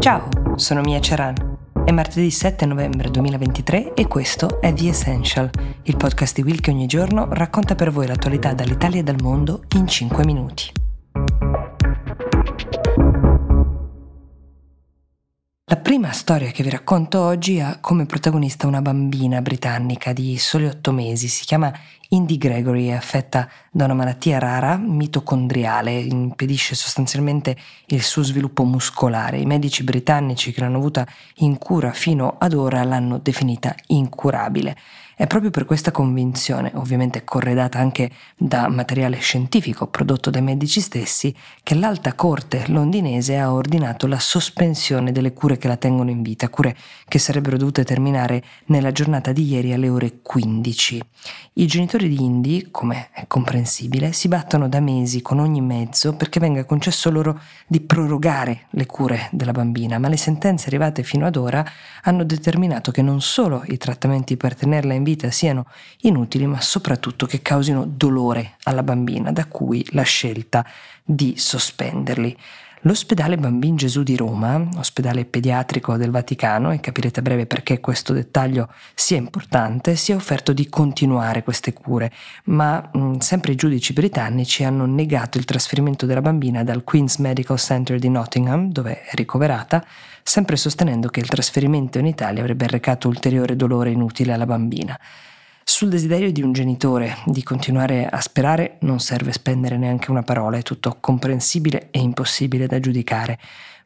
Ciao, sono Mia Ceran. È martedì 7 novembre 2023 e questo è The Essential, il podcast di Will che ogni giorno racconta per voi l'attualità dall'Italia e dal mondo in 5 minuti. La prima storia che vi racconto oggi ha come protagonista una bambina britannica di soli otto mesi. Si chiama Indy Gregory, è affetta da una malattia rara, mitocondriale, impedisce sostanzialmente il suo sviluppo muscolare. I medici britannici che l'hanno avuta in cura fino ad ora l'hanno definita incurabile. È proprio per questa convinzione, ovviamente corredata anche da materiale scientifico prodotto dai medici stessi, che l'alta corte londinese ha ordinato la sospensione delle cure che la tengono in vita, cure che sarebbero dovute terminare nella giornata di ieri alle ore 15. I genitori di Indy, come è comprensibile, si battono da mesi con ogni mezzo perché venga concesso loro di prorogare le cure della bambina, ma le sentenze arrivate fino ad ora hanno determinato che non solo i trattamenti per tenerla in vita siano inutili, ma soprattutto che causino dolore alla bambina, da cui la scelta di sospenderli. L'ospedale Bambin Gesù di Roma, ospedale pediatrico del Vaticano, e capirete a breve perché questo dettaglio sia importante, si è offerto di continuare queste cure, ma mh, sempre i giudici britannici hanno negato il trasferimento della bambina dal Queen's Medical Center di Nottingham, dove è ricoverata, sempre sostenendo che il trasferimento in Italia avrebbe arrecato ulteriore dolore inutile alla bambina. Sul desiderio di un genitore di continuare a sperare non serve spendere neanche una parola, è tutto comprensibile e impossibile da giudicare.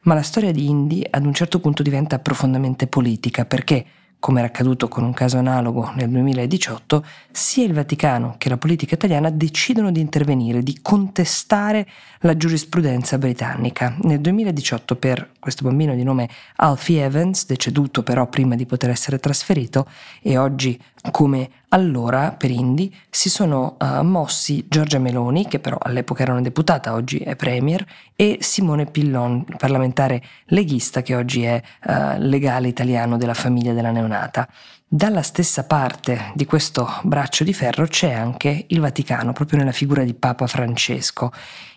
Ma la storia di Indy ad un certo punto diventa profondamente politica perché come era accaduto con un caso analogo nel 2018, sia il Vaticano che la politica italiana decidono di intervenire, di contestare la giurisprudenza britannica. Nel 2018 per questo bambino di nome Alfie Evans, deceduto però prima di poter essere trasferito, e oggi come allora per Indy si sono uh, mossi Giorgia Meloni, che però all'epoca era una deputata, oggi è premier, e Simone Pillon, parlamentare leghista che oggi è uh, legale italiano della famiglia della neonata. Dalla stessa parte di questo braccio di ferro c'è anche il Vaticano, proprio nella figura di Papa Francesco.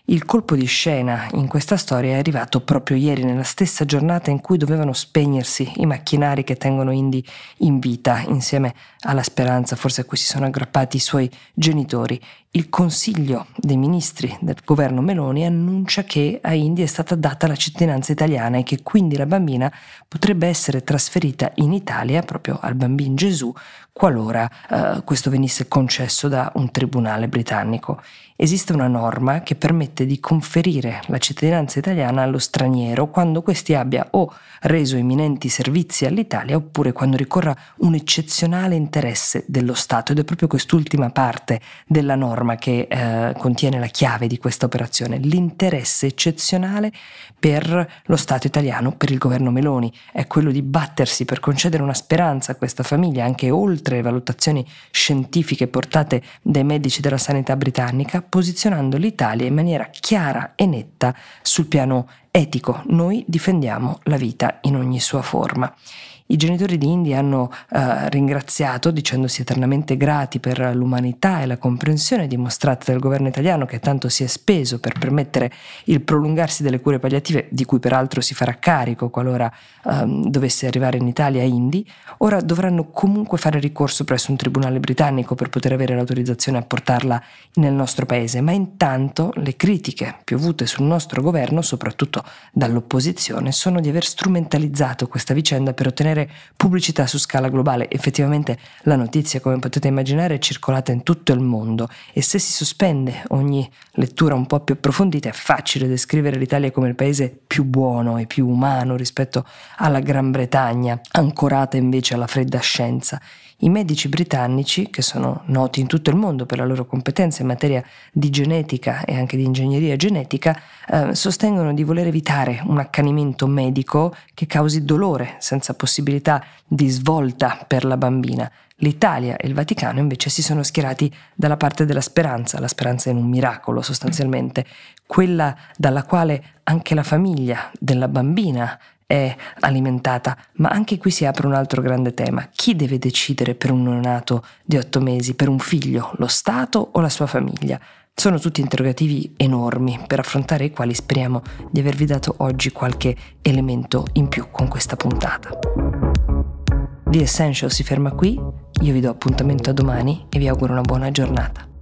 Il colpo di scena in questa storia è arrivato proprio ieri, nella stessa giornata in cui dovevano spegnersi i macchinari che tengono Indy in vita, insieme alla speranza forse a cui si sono aggrappati i suoi genitori. Il Consiglio dei Ministri del governo Meloni annuncia che a Indy è stata data la cittadinanza italiana e che quindi la bambina potrebbe essere trasferita in Italia, proprio al bambino Gesù, qualora eh, questo venisse concesso da un tribunale britannico. Esiste una norma che permette di conferire la cittadinanza italiana allo straniero quando questi abbia o reso eminenti servizi all'Italia oppure quando ricorra un eccezionale interesse dello Stato. Ed è proprio quest'ultima parte della norma che eh, contiene la chiave di questa operazione, l'interesse eccezionale per lo Stato italiano, per il governo Meloni, è quello di battersi per concedere una speranza a questa famiglia anche oltre le valutazioni scientifiche portate dai medici della sanità britannica posizionando l'Italia in maniera chiara e netta sul piano etico. Noi difendiamo la vita in ogni sua forma. I genitori di Indy hanno eh, ringraziato dicendosi eternamente grati per l'umanità e la comprensione dimostrata dal governo italiano che tanto si è speso per permettere il prolungarsi delle cure palliative, di cui peraltro si farà carico qualora ehm, dovesse arrivare in Italia Indy, ora dovranno comunque fare ricorso presso un tribunale britannico per poter avere l'autorizzazione a portarla nel nostro paese, ma intanto le critiche piovute sul nostro governo, soprattutto dall'opposizione, sono di aver strumentalizzato questa vicenda per ottenere ottenere pubblicità su scala globale. Effettivamente la notizia, come potete immaginare, è circolata in tutto il mondo e se si sospende ogni lettura un po' più approfondita è facile descrivere l'Italia come il paese più buono e più umano rispetto alla Gran Bretagna, ancorata invece alla fredda scienza. I medici britannici, che sono noti in tutto il mondo per la loro competenza in materia di genetica e anche di ingegneria genetica, eh, sostengono di voler evitare un accanimento medico che causi dolore senza possibilità di svolta per la bambina. L'Italia e il Vaticano invece si sono schierati dalla parte della speranza, la speranza in un miracolo sostanzialmente, quella dalla quale anche la famiglia della bambina è alimentata, ma anche qui si apre un altro grande tema. Chi deve decidere per un neonato di otto mesi, per un figlio, lo Stato o la sua famiglia? Sono tutti interrogativi enormi per affrontare i quali speriamo di avervi dato oggi qualche elemento in più con questa puntata. The Essential si ferma qui, io vi do appuntamento a domani e vi auguro una buona giornata.